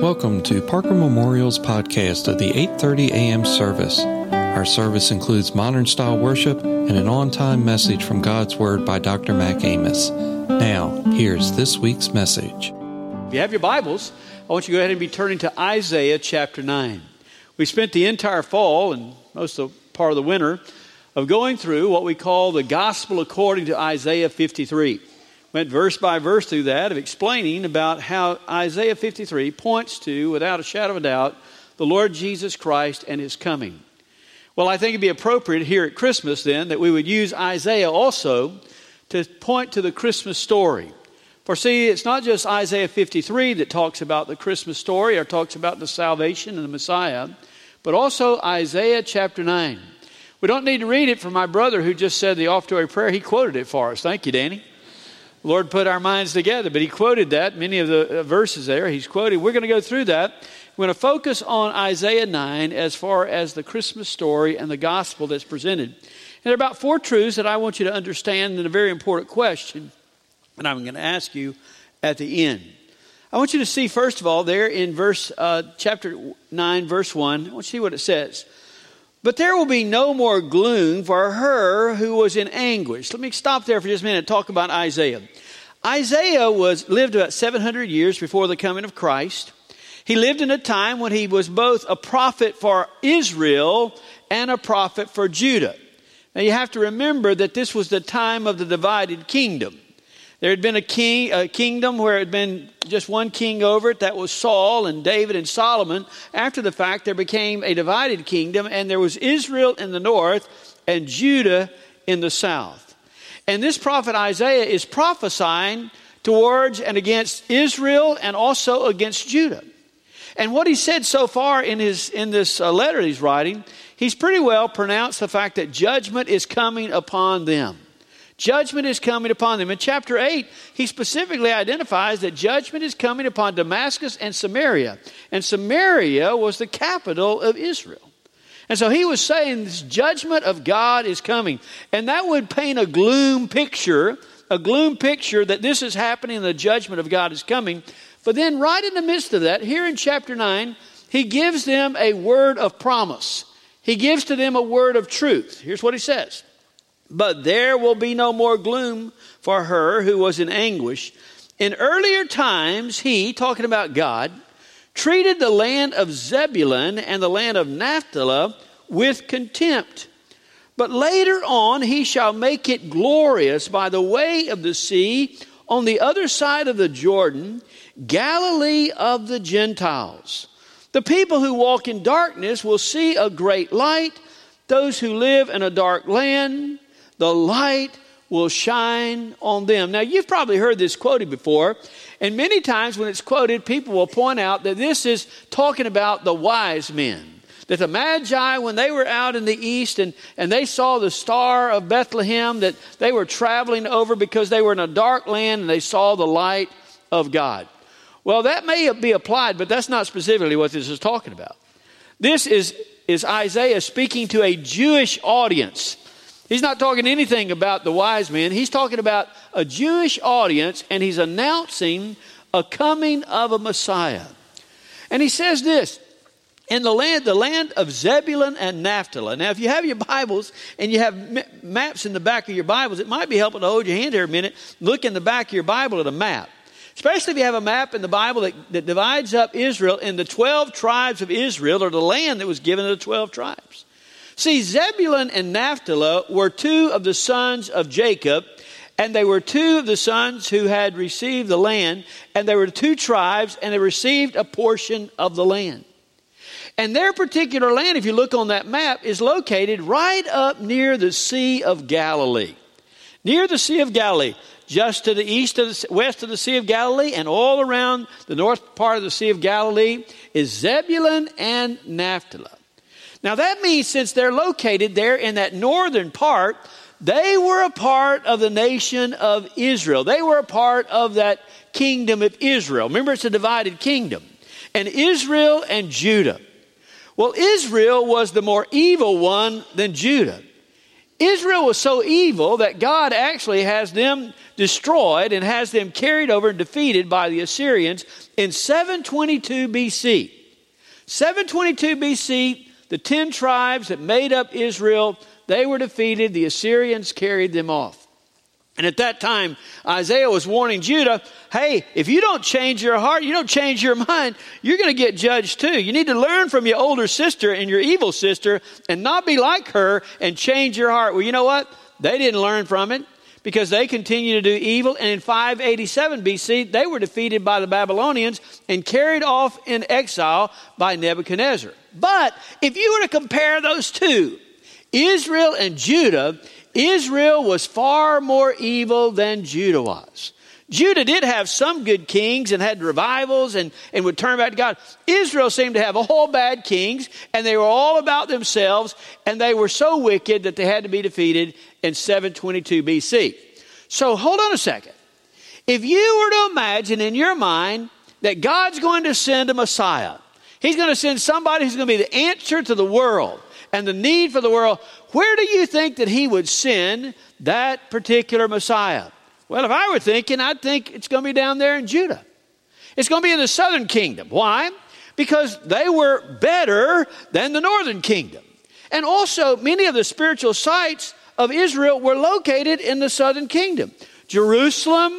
Welcome to Parker Memorial's podcast of the 8:30 a.m. service. Our service includes modern style worship and an on-time message from God's Word by Dr. Mac Amos. Now, here's this week's message. If you have your Bibles, I want you to go ahead and be turning to Isaiah chapter 9. We spent the entire fall and most of part of the winter of going through what we call the gospel according to Isaiah 53 went verse by verse through that of explaining about how Isaiah 53 points to, without a shadow of a doubt, the Lord Jesus Christ and his coming. Well, I think it'd be appropriate here at Christmas then that we would use Isaiah also to point to the Christmas story. For see, it's not just Isaiah 53 that talks about the Christmas story or talks about the salvation and the Messiah, but also Isaiah chapter 9. We don't need to read it for my brother who just said the offertory prayer. He quoted it for us. Thank you, Danny. Lord put our minds together. But he quoted that, many of the uh, verses there, he's quoted. We're going to go through that. We're going to focus on Isaiah 9 as far as the Christmas story and the gospel that's presented. And there are about four truths that I want you to understand and a very important question that I'm going to ask you at the end. I want you to see, first of all, there in verse uh, chapter 9, verse 1, I want you to see what it says. But there will be no more gloom for her who was in anguish. Let me stop there for just a minute and talk about Isaiah. Isaiah was lived about 700 years before the coming of Christ. He lived in a time when he was both a prophet for Israel and a prophet for Judah. Now you have to remember that this was the time of the divided kingdom. There had been a king, a kingdom where it had been just one king over it. That was Saul and David and Solomon. After the fact, there became a divided kingdom, and there was Israel in the north and Judah in the south. And this prophet Isaiah is prophesying towards and against Israel and also against Judah. And what he said so far in, his, in this uh, letter he's writing, he's pretty well pronounced the fact that judgment is coming upon them. Judgment is coming upon them. In chapter 8, he specifically identifies that judgment is coming upon Damascus and Samaria. And Samaria was the capital of Israel. And so he was saying this judgment of God is coming. And that would paint a gloom picture, a gloom picture that this is happening and the judgment of God is coming. But then, right in the midst of that, here in chapter 9, he gives them a word of promise. He gives to them a word of truth. Here's what he says but there will be no more gloom for her who was in anguish. In earlier times, he, talking about God, treated the land of Zebulun and the land of Naphtali with contempt. But later on, he shall make it glorious by the way of the sea on the other side of the Jordan, Galilee of the Gentiles. The people who walk in darkness will see a great light. Those who live in a dark land the light will shine on them. Now, you've probably heard this quoted before, and many times when it's quoted, people will point out that this is talking about the wise men. That the Magi, when they were out in the east and, and they saw the star of Bethlehem, that they were traveling over because they were in a dark land and they saw the light of God. Well, that may be applied, but that's not specifically what this is talking about. This is, is Isaiah speaking to a Jewish audience He's not talking anything about the wise men. He's talking about a Jewish audience, and he's announcing a coming of a Messiah. And he says this in the land, the land of Zebulun and Naphtali. Now, if you have your Bibles and you have maps in the back of your Bibles, it might be helpful to hold your hand here a minute, look in the back of your Bible at a map. Especially if you have a map in the Bible that, that divides up Israel in the 12 tribes of Israel, or the land that was given to the 12 tribes. See, Zebulun and Naphtali were two of the sons of Jacob, and they were two of the sons who had received the land, and they were two tribes, and they received a portion of the land. And their particular land, if you look on that map, is located right up near the Sea of Galilee. Near the Sea of Galilee, just to the east of the west of the Sea of Galilee, and all around the north part of the Sea of Galilee is Zebulun and Naphtali. Now that means since they're located there in that northern part, they were a part of the nation of Israel. They were a part of that kingdom of Israel. Remember, it's a divided kingdom. And Israel and Judah. Well, Israel was the more evil one than Judah. Israel was so evil that God actually has them destroyed and has them carried over and defeated by the Assyrians in 722 BC. 722 BC, the 10 tribes that made up Israel, they were defeated. The Assyrians carried them off. And at that time, Isaiah was warning Judah hey, if you don't change your heart, you don't change your mind, you're going to get judged too. You need to learn from your older sister and your evil sister and not be like her and change your heart. Well, you know what? They didn't learn from it because they continued to do evil. And in 587 BC, they were defeated by the Babylonians and carried off in exile by Nebuchadnezzar. But if you were to compare those two, Israel and Judah, Israel was far more evil than Judah was. Judah did have some good kings and had revivals and, and would turn back to God. Israel seemed to have all bad kings, and they were all about themselves, and they were so wicked that they had to be defeated in 722 BC. So hold on a second. If you were to imagine in your mind that God's going to send a Messiah, He's going to send somebody who's going to be the answer to the world and the need for the world, where do you think that He would send that particular Messiah? Well, if I were thinking, I'd think it's going to be down there in Judah. It's going to be in the southern kingdom. Why? Because they were better than the northern kingdom. And also, many of the spiritual sites of Israel were located in the southern kingdom. Jerusalem,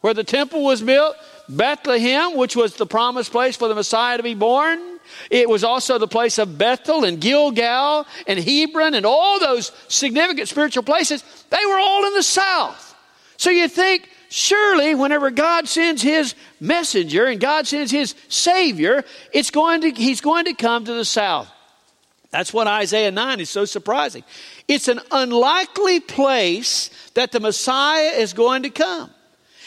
where the temple was built, Bethlehem, which was the promised place for the Messiah to be born. It was also the place of Bethel and Gilgal and Hebron and all those significant spiritual places. They were all in the south. So you think, surely, whenever God sends his messenger and God sends his Savior, it's going to, he's going to come to the south. That's what Isaiah 9 is so surprising. It's an unlikely place that the Messiah is going to come.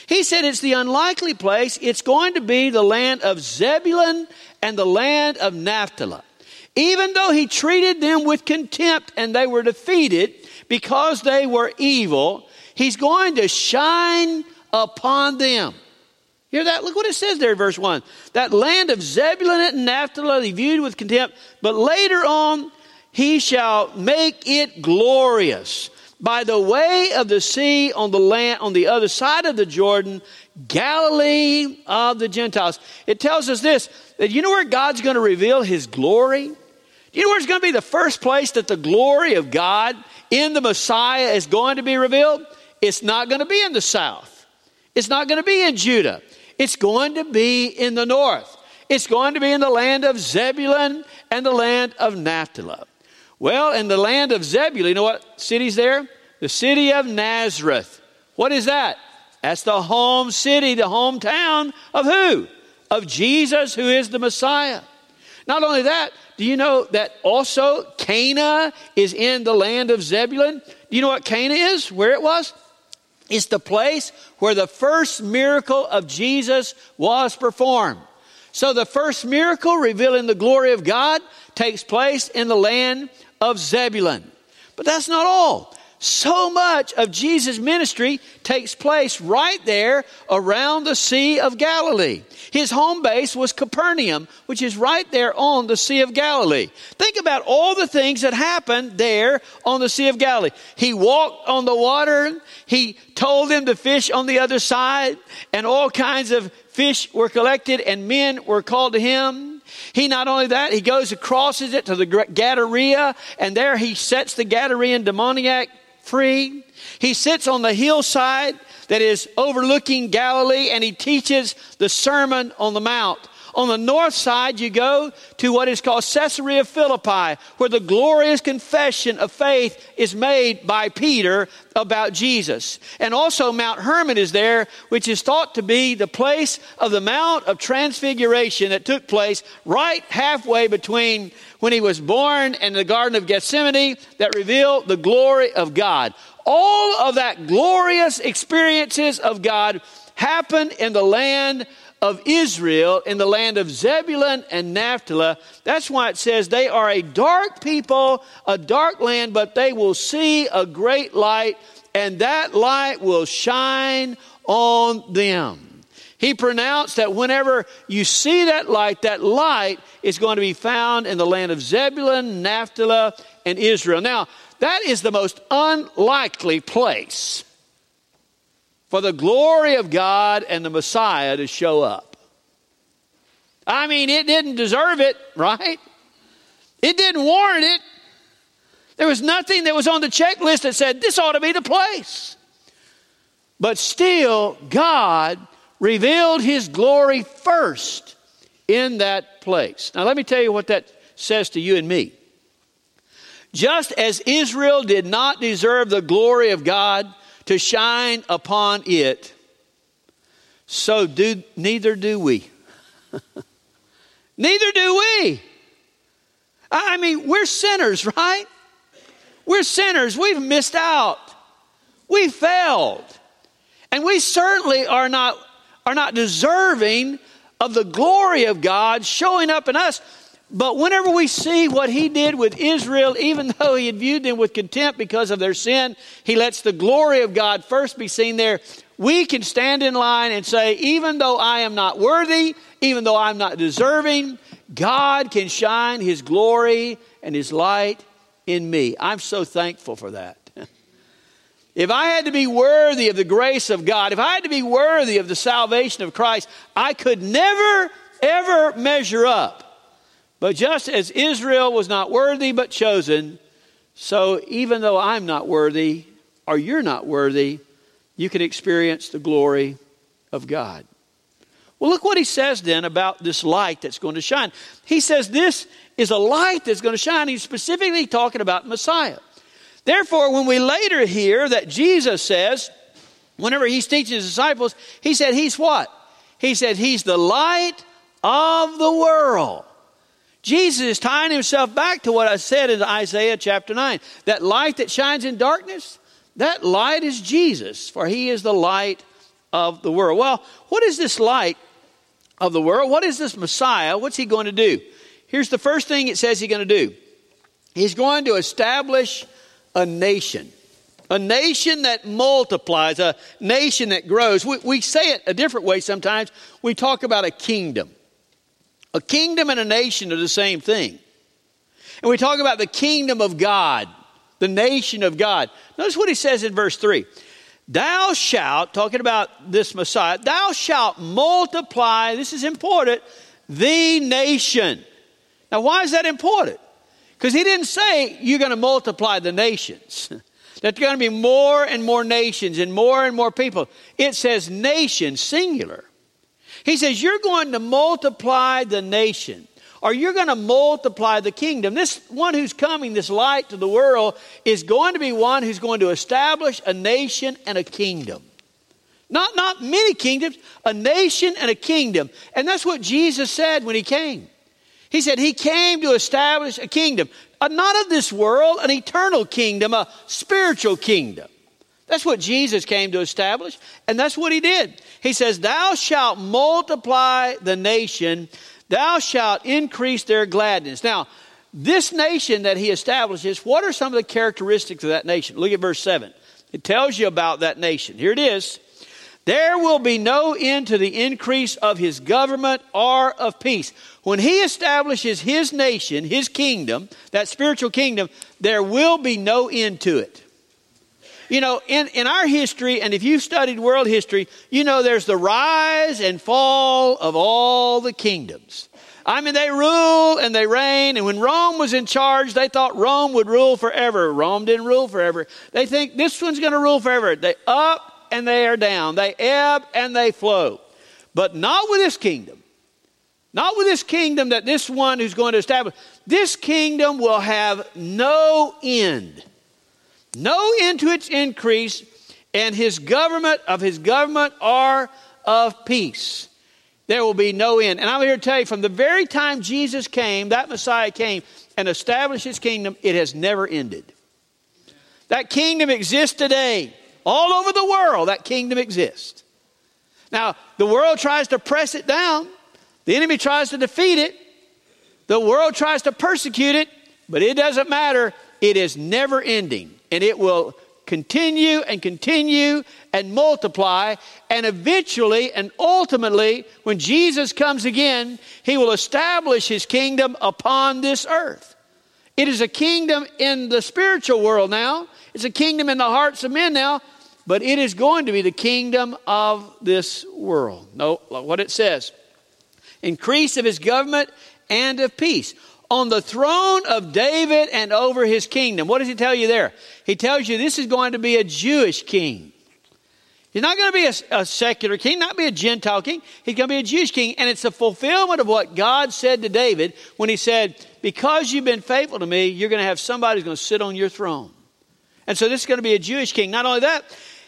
He said it's the unlikely place. It's going to be the land of Zebulun and the land of Naphtali. Even though he treated them with contempt and they were defeated because they were evil, He's going to shine upon them. Hear that? Look what it says there in verse 1. That land of Zebulun and Naphtali he viewed with contempt, but later on he shall make it glorious. By the way of the sea on the land on the other side of the Jordan, Galilee of the Gentiles. It tells us this that you know where God's going to reveal his glory? You know where it's going to be the first place that the glory of God in the Messiah is going to be revealed? It's not going to be in the south. It's not going to be in Judah. It's going to be in the north. It's going to be in the land of Zebulun and the land of Naphtali. Well, in the land of Zebulun, you know what city's there? The city of Nazareth. What is that? That's the home city, the hometown of who? Of Jesus, who is the Messiah. Not only that, do you know that also Cana is in the land of Zebulun? Do you know what Cana is? Where it was? It's the place where the first miracle of Jesus was performed. So the first miracle revealing the glory of God takes place in the land of Zebulun. But that's not all. So much of Jesus' ministry takes place right there around the Sea of Galilee. His home base was Capernaum, which is right there on the Sea of Galilee. Think about all the things that happened there on the Sea of Galilee. He walked on the water. He told them to fish on the other side and all kinds of fish were collected and men were called to him. He not only that, he goes and crosses it to the Gadara and there he sets the Gadarean demoniac free. He sits on the hillside that is overlooking Galilee and he teaches the Sermon on the Mount. On the north side, you go to what is called Caesarea Philippi, where the glorious confession of faith is made by Peter about Jesus. And also, Mount Hermon is there, which is thought to be the place of the Mount of Transfiguration that took place right halfway between when he was born and the Garden of Gethsemane that revealed the glory of God. All of that glorious experiences of God happened in the land of Israel, in the land of Zebulun and Naphtali. That's why it says they are a dark people, a dark land, but they will see a great light, and that light will shine on them. He pronounced that whenever you see that light, that light is going to be found in the land of Zebulun, Naphtali, and Israel. Now, that is the most unlikely place for the glory of God and the Messiah to show up. I mean, it didn't deserve it, right? It didn't warrant it. There was nothing that was on the checklist that said this ought to be the place. But still, God revealed his glory first in that place. Now, let me tell you what that says to you and me. Just as Israel did not deserve the glory of God to shine upon it, so do, neither do we. neither do we. I mean, we're sinners, right? We're sinners. We've missed out. We failed. And we certainly are not, are not deserving of the glory of God showing up in us. But whenever we see what he did with Israel, even though he had viewed them with contempt because of their sin, he lets the glory of God first be seen there. We can stand in line and say, even though I am not worthy, even though I'm not deserving, God can shine his glory and his light in me. I'm so thankful for that. If I had to be worthy of the grace of God, if I had to be worthy of the salvation of Christ, I could never, ever measure up. But just as Israel was not worthy but chosen, so even though I'm not worthy or you're not worthy, you can experience the glory of God. Well, look what he says then about this light that's going to shine. He says this is a light that's going to shine. He's specifically talking about Messiah. Therefore, when we later hear that Jesus says, whenever he's teaching his disciples, he said, He's what? He said, He's the light of the world. Jesus is tying himself back to what I said in Isaiah chapter 9. That light that shines in darkness, that light is Jesus, for he is the light of the world. Well, what is this light of the world? What is this Messiah? What's he going to do? Here's the first thing it says he's going to do He's going to establish a nation. A nation that multiplies, a nation that grows. We, we say it a different way sometimes. We talk about a kingdom. A kingdom and a nation are the same thing. And we talk about the kingdom of God, the nation of God. Notice what he says in verse 3 Thou shalt, talking about this Messiah, thou shalt multiply, this is important, the nation. Now, why is that important? Because he didn't say you're going to multiply the nations. That there are going to be more and more nations and more and more people. It says nation, singular. He says you're going to multiply the nation or you're going to multiply the kingdom. This one who's coming, this light to the world, is going to be one who's going to establish a nation and a kingdom. Not, not many kingdoms, a nation and a kingdom. And that's what Jesus said when he came. He said he came to establish a kingdom, a, not of this world, an eternal kingdom, a spiritual kingdom. That's what Jesus came to establish, and that's what he did. He says, Thou shalt multiply the nation, thou shalt increase their gladness. Now, this nation that he establishes, what are some of the characteristics of that nation? Look at verse 7. It tells you about that nation. Here it is. There will be no end to the increase of his government or of peace. When he establishes his nation, his kingdom, that spiritual kingdom, there will be no end to it. You know, in, in our history, and if you've studied world history, you know there's the rise and fall of all the kingdoms. I mean, they rule and they reign, and when Rome was in charge, they thought Rome would rule forever. Rome didn't rule forever. They think this one's going to rule forever. They up and they are down. They ebb and they flow. But not with this kingdom. Not with this kingdom that this one who's going to establish. This kingdom will have no end. No end to its increase, and his government of his government are of peace. There will be no end. And I'm here to tell you from the very time Jesus came, that Messiah came and established his kingdom, it has never ended. That kingdom exists today. All over the world, that kingdom exists. Now, the world tries to press it down, the enemy tries to defeat it, the world tries to persecute it, but it doesn't matter. It is never ending, and it will continue and continue and multiply. And eventually and ultimately, when Jesus comes again, he will establish his kingdom upon this earth. It is a kingdom in the spiritual world now, it's a kingdom in the hearts of men now, but it is going to be the kingdom of this world. No, what it says increase of his government and of peace on the throne of David and over his kingdom. What does he tell you there? He tells you this is going to be a Jewish king. He's not going to be a, a, secular king, not be a Gentile king. He's going to be a Jewish king. And it's a fulfillment of what God said to David when he said, Because you've been faithful to me, you're going to have somebody who's going to sit on your throne. And so this is going to be a Jewish king. Not only that,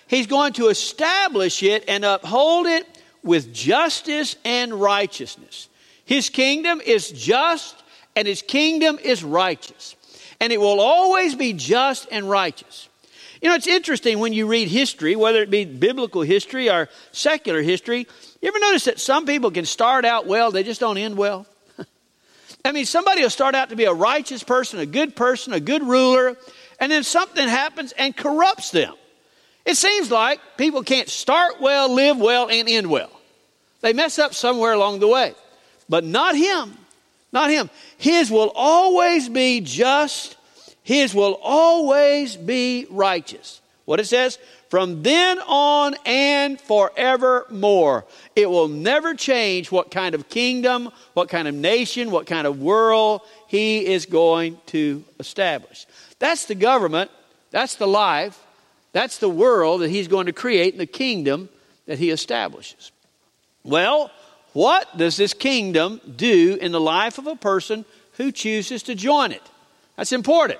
he's going to establish it and uphold it with justice and righteousness. His kingdom is just and his kingdom is righteous. And it will always be just and righteous. You know, it's interesting when you read history, whether it be biblical history or secular history, you ever notice that some people can start out well, they just don't end well? I mean, somebody will start out to be a righteous person, a good person, a good ruler, and then something happens and corrupts them. It seems like people can't start well, live well, and end well. They mess up somewhere along the way. But not him. Not him. His will always be just, his will always be righteous. What it says? From then on and forevermore. It will never change what kind of kingdom, what kind of nation, what kind of world he is going to establish. That's the government, that's the life, that's the world that he's going to create in the kingdom that he establishes. Well, what does this kingdom do in the life of a person who chooses to join it? That's important.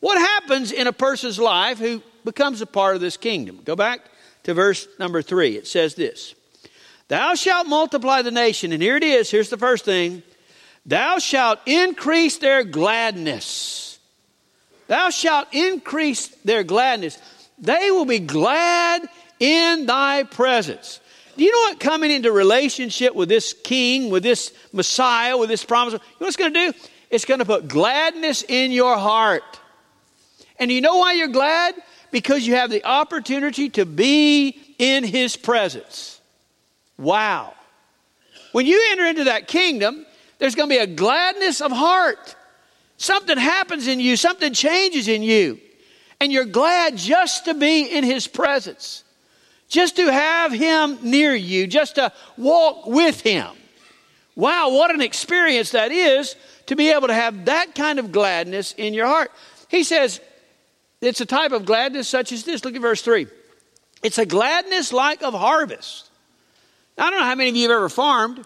What happens in a person's life who becomes a part of this kingdom? Go back to verse number three. It says this Thou shalt multiply the nation. And here it is. Here's the first thing Thou shalt increase their gladness. Thou shalt increase their gladness. They will be glad in thy presence. Do you know what coming into relationship with this king, with this Messiah, with this promise, you know what it's going to do? It's going to put gladness in your heart. And you know why you're glad? Because you have the opportunity to be in his presence. Wow. When you enter into that kingdom, there's going to be a gladness of heart. Something happens in you, something changes in you. And you're glad just to be in his presence just to have Him near you, just to walk with Him. Wow, what an experience that is to be able to have that kind of gladness in your heart. He says, it's a type of gladness such as this. Look at verse 3. It's a gladness like of harvest. Now, I don't know how many of you have ever farmed,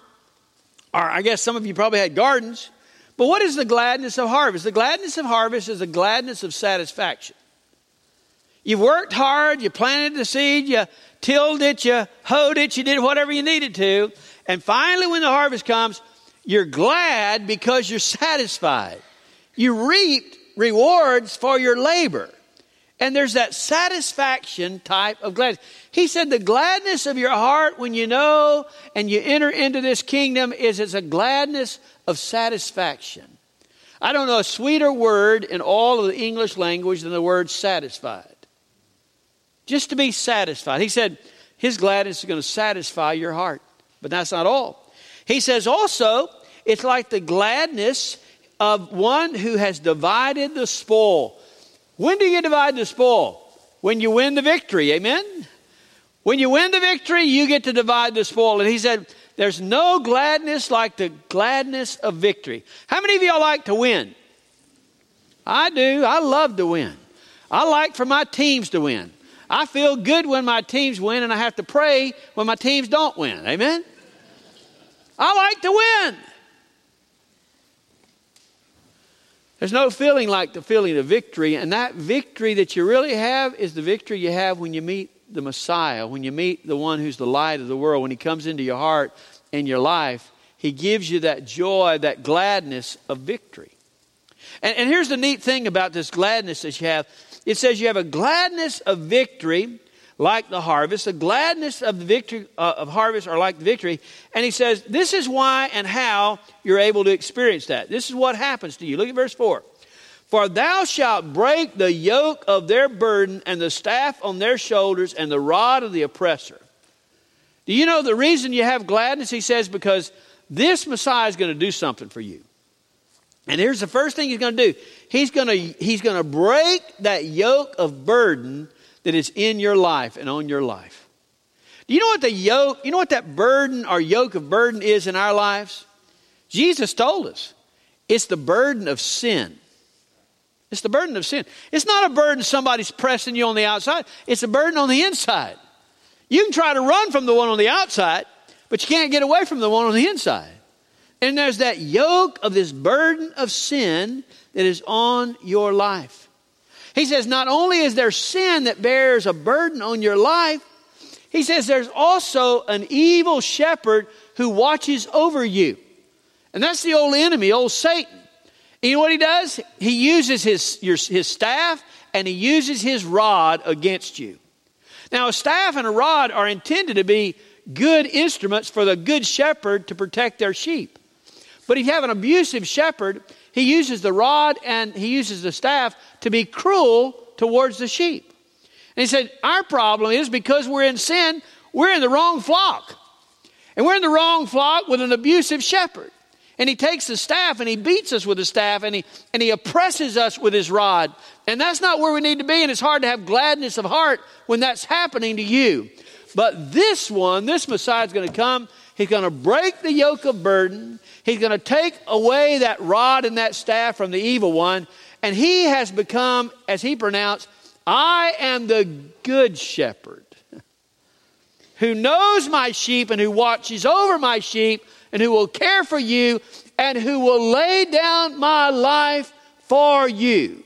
or I guess some of you probably had gardens, but what is the gladness of harvest? The gladness of harvest is the gladness of satisfaction. You've worked hard, you planted the seed, you tilled it, you hoed it, you did whatever you needed to. And finally, when the harvest comes, you're glad because you're satisfied. You reaped rewards for your labor. And there's that satisfaction type of gladness. He said, The gladness of your heart when you know and you enter into this kingdom is it's a gladness of satisfaction. I don't know a sweeter word in all of the English language than the word satisfied just to be satisfied. He said his gladness is going to satisfy your heart. But that's not all. He says also, it's like the gladness of one who has divided the spoil. When do you divide the spoil? When you win the victory, amen? When you win the victory, you get to divide the spoil. And he said, There's no gladness like the gladness of victory. How many of y'all like to win? I do. I love to win. I like for my teams to win. I feel good when my teams win, and I have to pray when my teams don't win. Amen? I like to win. There's no feeling like the feeling of victory, and that victory that you really have is the victory you have when you meet the Messiah, when you meet the one who's the light of the world, when he comes into your heart and your life. He gives you that joy, that gladness of victory. And, and here's the neat thing about this gladness that you have it says you have a gladness of victory like the harvest. The gladness of the victory uh, of harvest are like the victory. And he says, this is why and how you're able to experience that. This is what happens to you. Look at verse 4. For thou shalt break the yoke of their burden and the staff on their shoulders and the rod of the oppressor. Do you know the reason you have gladness? He says, because this Messiah is going to do something for you. And here's the first thing he's going to do. He's going to he's going to break that yoke of burden that is in your life and on your life. Do you know what the yoke, you know what that burden or yoke of burden is in our lives? Jesus told us. It's the burden of sin. It's the burden of sin. It's not a burden somebody's pressing you on the outside. It's a burden on the inside. You can try to run from the one on the outside, but you can't get away from the one on the inside. And there's that yoke of this burden of sin that is on your life. He says, not only is there sin that bears a burden on your life, he says there's also an evil shepherd who watches over you. And that's the old enemy, old Satan. You know what he does? He uses his, your, his staff and he uses his rod against you. Now, a staff and a rod are intended to be good instruments for the good shepherd to protect their sheep. But if you have an abusive shepherd, he uses the rod and he uses the staff to be cruel towards the sheep. And he said, Our problem is because we're in sin, we're in the wrong flock. And we're in the wrong flock with an abusive shepherd. And he takes the staff and he beats us with the staff and he, and he oppresses us with his rod. And that's not where we need to be. And it's hard to have gladness of heart when that's happening to you. But this one, this Messiah is going to come. He's going to break the yoke of burden. He's going to take away that rod and that staff from the evil one. And he has become, as he pronounced, I am the good shepherd who knows my sheep and who watches over my sheep and who will care for you and who will lay down my life for you.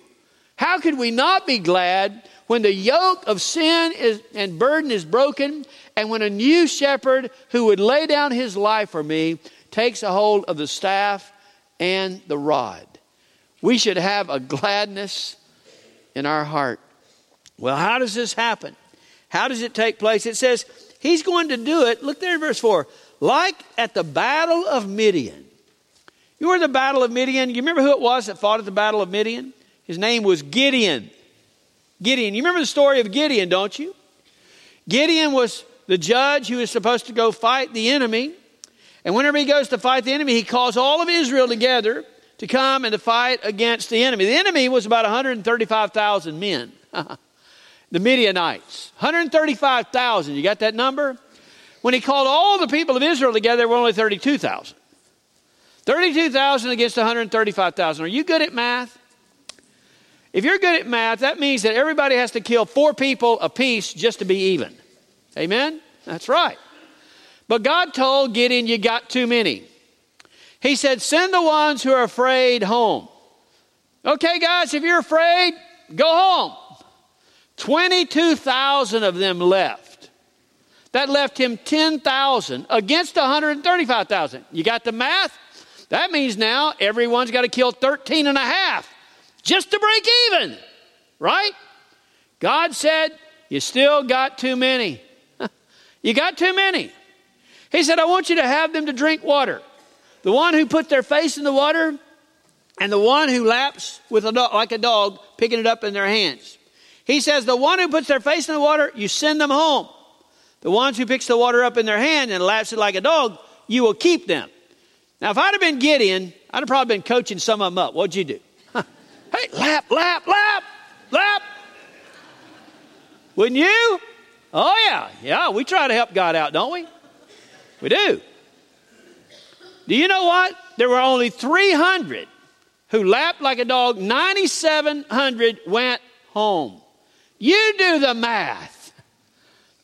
How could we not be glad when the yoke of sin is, and burden is broken and when a new shepherd who would lay down his life for me takes a hold of the staff and the rod? We should have a gladness in our heart. Well, how does this happen? How does it take place? It says he's going to do it. Look there in verse 4 like at the Battle of Midian. You were the Battle of Midian. You remember who it was that fought at the Battle of Midian? His name was Gideon. Gideon. You remember the story of Gideon, don't you? Gideon was the judge who was supposed to go fight the enemy. And whenever he goes to fight the enemy, he calls all of Israel together to come and to fight against the enemy. The enemy was about 135,000 men. the Midianites. 135,000. You got that number? When he called all the people of Israel together, there were only 32,000. 32,000 against 135,000. Are you good at math? If you're good at math, that means that everybody has to kill four people apiece just to be even. Amen? That's right. But God told Gideon, You got too many. He said, Send the ones who are afraid home. Okay, guys, if you're afraid, go home. 22,000 of them left. That left him 10,000 against 135,000. You got the math? That means now everyone's got to kill 13 and a half just to break even, right? God said, You still got too many. you got too many. He said, I want you to have them to drink water. The one who put their face in the water and the one who laps with a dog, like a dog, picking it up in their hands. He says, The one who puts their face in the water, you send them home. The ones who picks the water up in their hand and laps it like a dog, you will keep them. Now, if I'd have been Gideon, I'd have probably been coaching some of them up. What'd you do? hey, lap, lap, lap, lap. Wouldn't you? Oh, yeah. Yeah, we try to help God out, don't we? We do. Do you know what? There were only 300 who lapped like a dog. 9,700 went home. You do the math.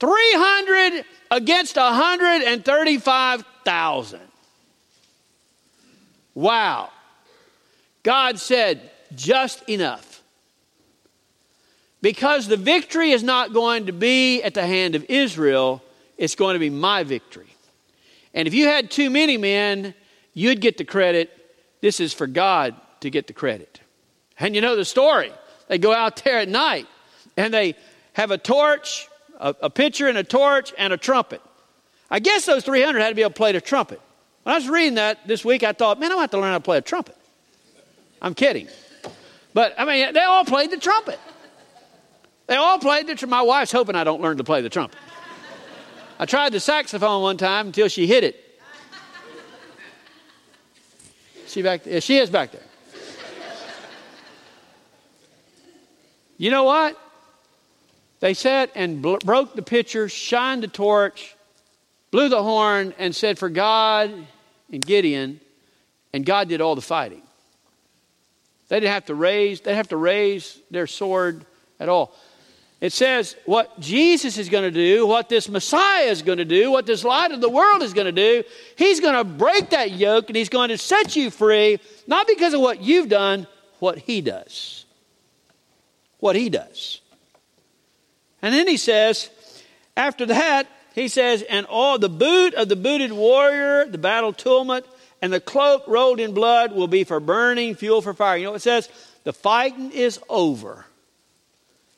300 against 135,000. Wow. God said, just enough. Because the victory is not going to be at the hand of Israel, it's going to be my victory. And if you had too many men, you'd get the credit. This is for God to get the credit. And you know the story. They go out there at night and they have a torch a, a pitcher and a torch and a trumpet. I guess those 300 had to be able to play the trumpet. When I was reading that this week, I thought, man, I'm have to learn how to play a trumpet. I'm kidding. But, I mean, they all played the trumpet. They all played the trumpet. My wife's hoping I don't learn to play the trumpet. I tried the saxophone one time until she hit it. She back there? She is back there. You know what? They sat and bl- broke the pitcher, shined the torch, blew the horn, and said, For God and Gideon, and God did all the fighting. They didn't have to raise, they didn't have to raise their sword at all. It says what Jesus is going to do, what this Messiah is going to do, what this light of the world is going to do. He's going to break that yoke and he's going to set you free, not because of what you've done, what he does. What he does. And then he says, after that, he says, and all the boot of the booted warrior, the battle tumult, and the cloak rolled in blood will be for burning, fuel for fire. You know what it says? The fighting is over.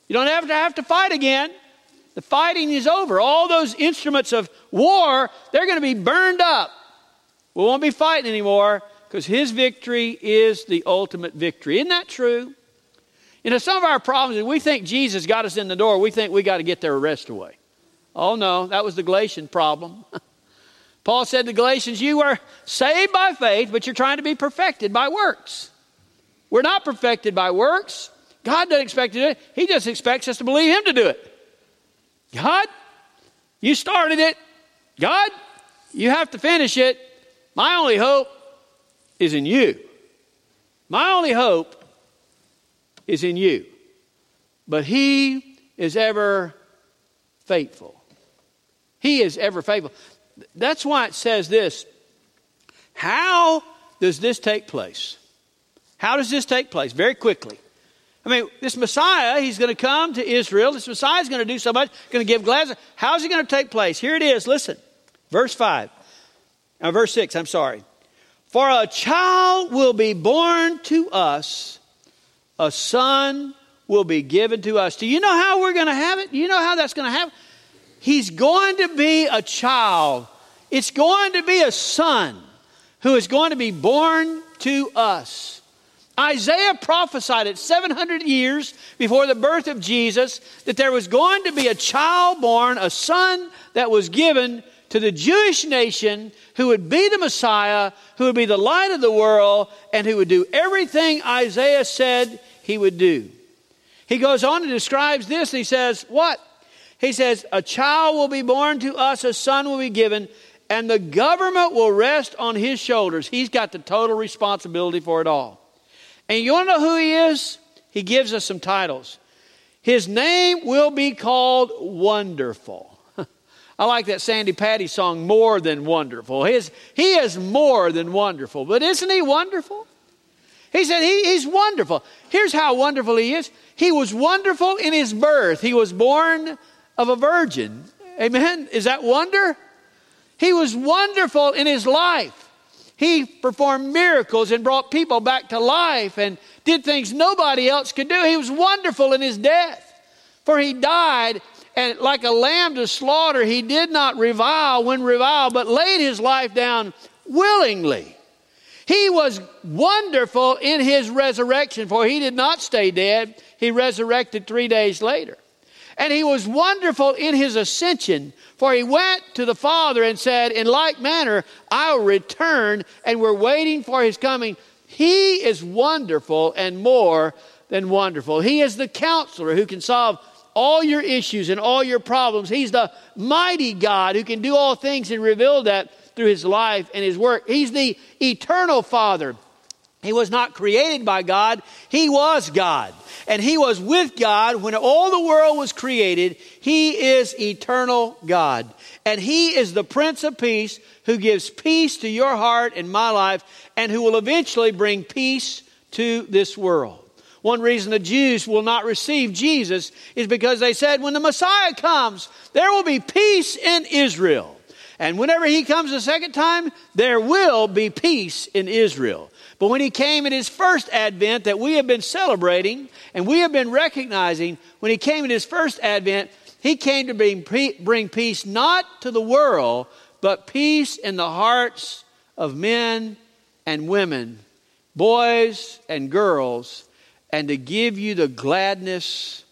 You don't have to have to fight again. The fighting is over. All those instruments of war, they're going to be burned up. We won't be fighting anymore because his victory is the ultimate victory. Isn't that true? You know, some of our problems is we think Jesus got us in the door. We think we got to get their arrest away. Oh, no, that was the Galatian problem. Paul said to Galatians, You are saved by faith, but you're trying to be perfected by works. We're not perfected by works. God doesn't expect to do it. He just expects us to believe Him to do it. God, you started it. God, you have to finish it. My only hope is in you. My only hope is in you. But He is ever faithful. He is ever faithful. That's why it says this. How does this take place? How does this take place? Very quickly. I mean, this Messiah, he's going to come to Israel. This Messiah is going to do so much, going to give gladness. How's it going to take place? Here it is. Listen. Verse 5. Uh, verse 6, I'm sorry. For a child will be born to us, a son will be given to us. Do you know how we're going to have it? Do you know how that's going to happen? He's going to be a child. It's going to be a son who is going to be born to us. Isaiah prophesied it 700 years before the birth of Jesus that there was going to be a child born, a son that was given to the Jewish nation who would be the Messiah, who would be the light of the world, and who would do everything Isaiah said he would do. He goes on and describes this, and he says, What? He says, A child will be born to us, a son will be given, and the government will rest on his shoulders. He's got the total responsibility for it all. And you want to know who he is? He gives us some titles. His name will be called Wonderful. I like that Sandi Patty song, More Than Wonderful. His, he is more than wonderful. But isn't he wonderful? He said he, he's wonderful. Here's how wonderful he is. He was wonderful in his birth. He was born of a virgin. Amen? Is that wonder? He was wonderful in his life. He performed miracles and brought people back to life and did things nobody else could do. He was wonderful in his death. For he died, and like a lamb to slaughter, he did not revile when reviled, but laid his life down willingly. He was wonderful in his resurrection, for he did not stay dead. He resurrected three days later. And he was wonderful in his ascension, for he went to the Father and said, In like manner, I'll return, and we're waiting for his coming. He is wonderful and more than wonderful. He is the counselor who can solve all your issues and all your problems. He's the mighty God who can do all things and reveal that through his life and his work. He's the eternal Father. He was not created by God, he was God and he was with God when all the world was created. He is eternal God. And he is the Prince of Peace who gives peace to your heart and my life and who will eventually bring peace to this world. One reason the Jews will not receive Jesus is because they said, when the Messiah comes, there will be peace in Israel. And whenever he comes a second time, there will be peace in Israel. But when he came in his first advent that we have been celebrating and we have been recognizing, when he came in his first advent, he came to bring, bring peace not to the world, but peace in the hearts of men and women, boys and girls, and to give you the gladness,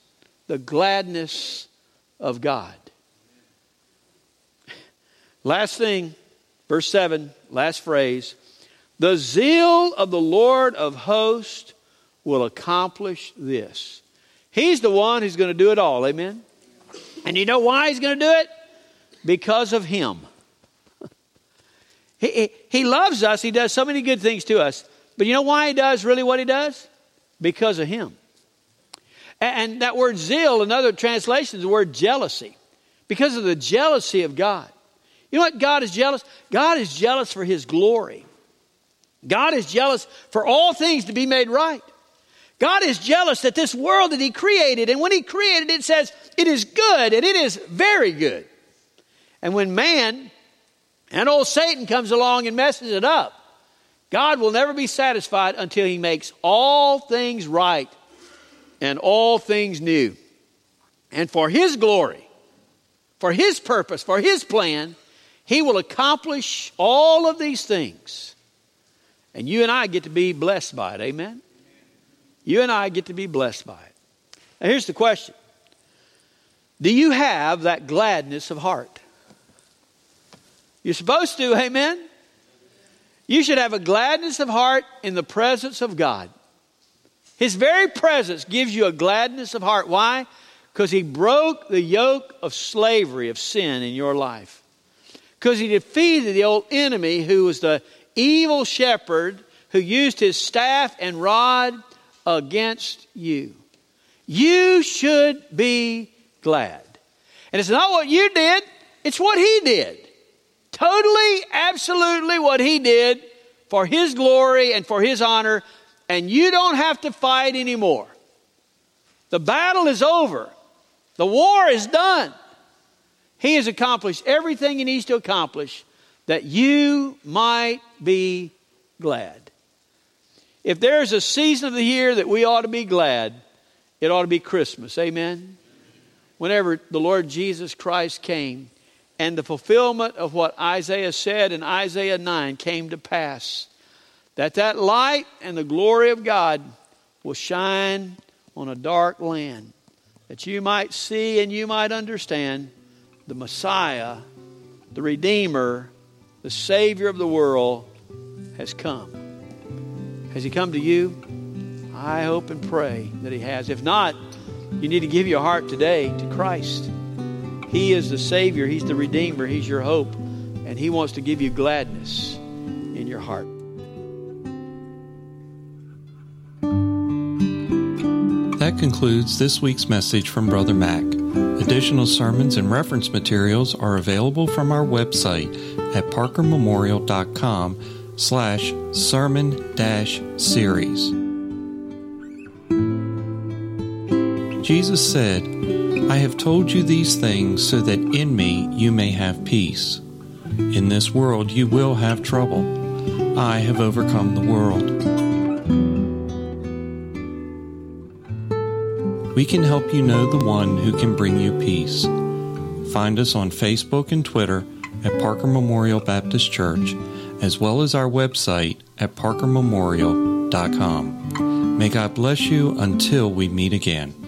the gladness of God. Last thing, verse 7, last phrase. The zeal of the Lord of hosts will accomplish this. He's the one who's going to do it all. Amen? And you know why He's going to do it? Because of Him. he, he, he loves us. He does so many good things to us. But you know why He does really what He does? Because of Him. And that word zeal, in other translations, the word jealousy. Because of the jealousy of God. You know what God is jealous? God is jealous for His glory. God is jealous for all things to be made right. God is jealous that this world that He created, and when He created it, says it is good and it is very good. And when man and old Satan comes along and messes it up, God will never be satisfied until He makes all things right and all things new. And for His glory, for His purpose, for His plan, He will accomplish all of these things. And you and I get to be blessed by it. Amen? You and I get to be blessed by it. Now, here's the question Do you have that gladness of heart? You're supposed to, amen? You should have a gladness of heart in the presence of God. His very presence gives you a gladness of heart. Why? Because He broke the yoke of slavery, of sin in your life. Because He defeated the old enemy who was the evil shepherd who used his staff and rod against you. You should be glad. And it's not what you did, it's what He did. Totally, absolutely what He did for His glory and for His honor, and you don't have to fight anymore. The battle is over, the war is done. He has accomplished everything He needs to accomplish that you might be glad. If there's a season of the year that we ought to be glad, it ought to be Christmas. Amen? Whenever the Lord Jesus Christ came and the fulfillment of what Isaiah said in Isaiah 9 came to pass, that that light and the glory of God will shine on a dark land, that you might see and you might understand the Messiah, the Redeemer, the Savior of the world has come. Has He come to you? I hope and pray that He has. If not, you need to give your heart today to Christ. He is the Savior, He's the Redeemer, He's your hope, and He wants to give you gladness in your heart. That concludes this week's message from Brother Mac. Additional sermons and reference materials are available from our website at parkermemorial.com slash sermon dash series. Jesus said, I have told you these things so that in me you may have peace. In this world you will have trouble. I have overcome the world. We can help you know the one who can bring you peace. Find us on Facebook and Twitter at Parker Memorial Baptist Church as well as our website at parkermemorial.com. May God bless you until we meet again.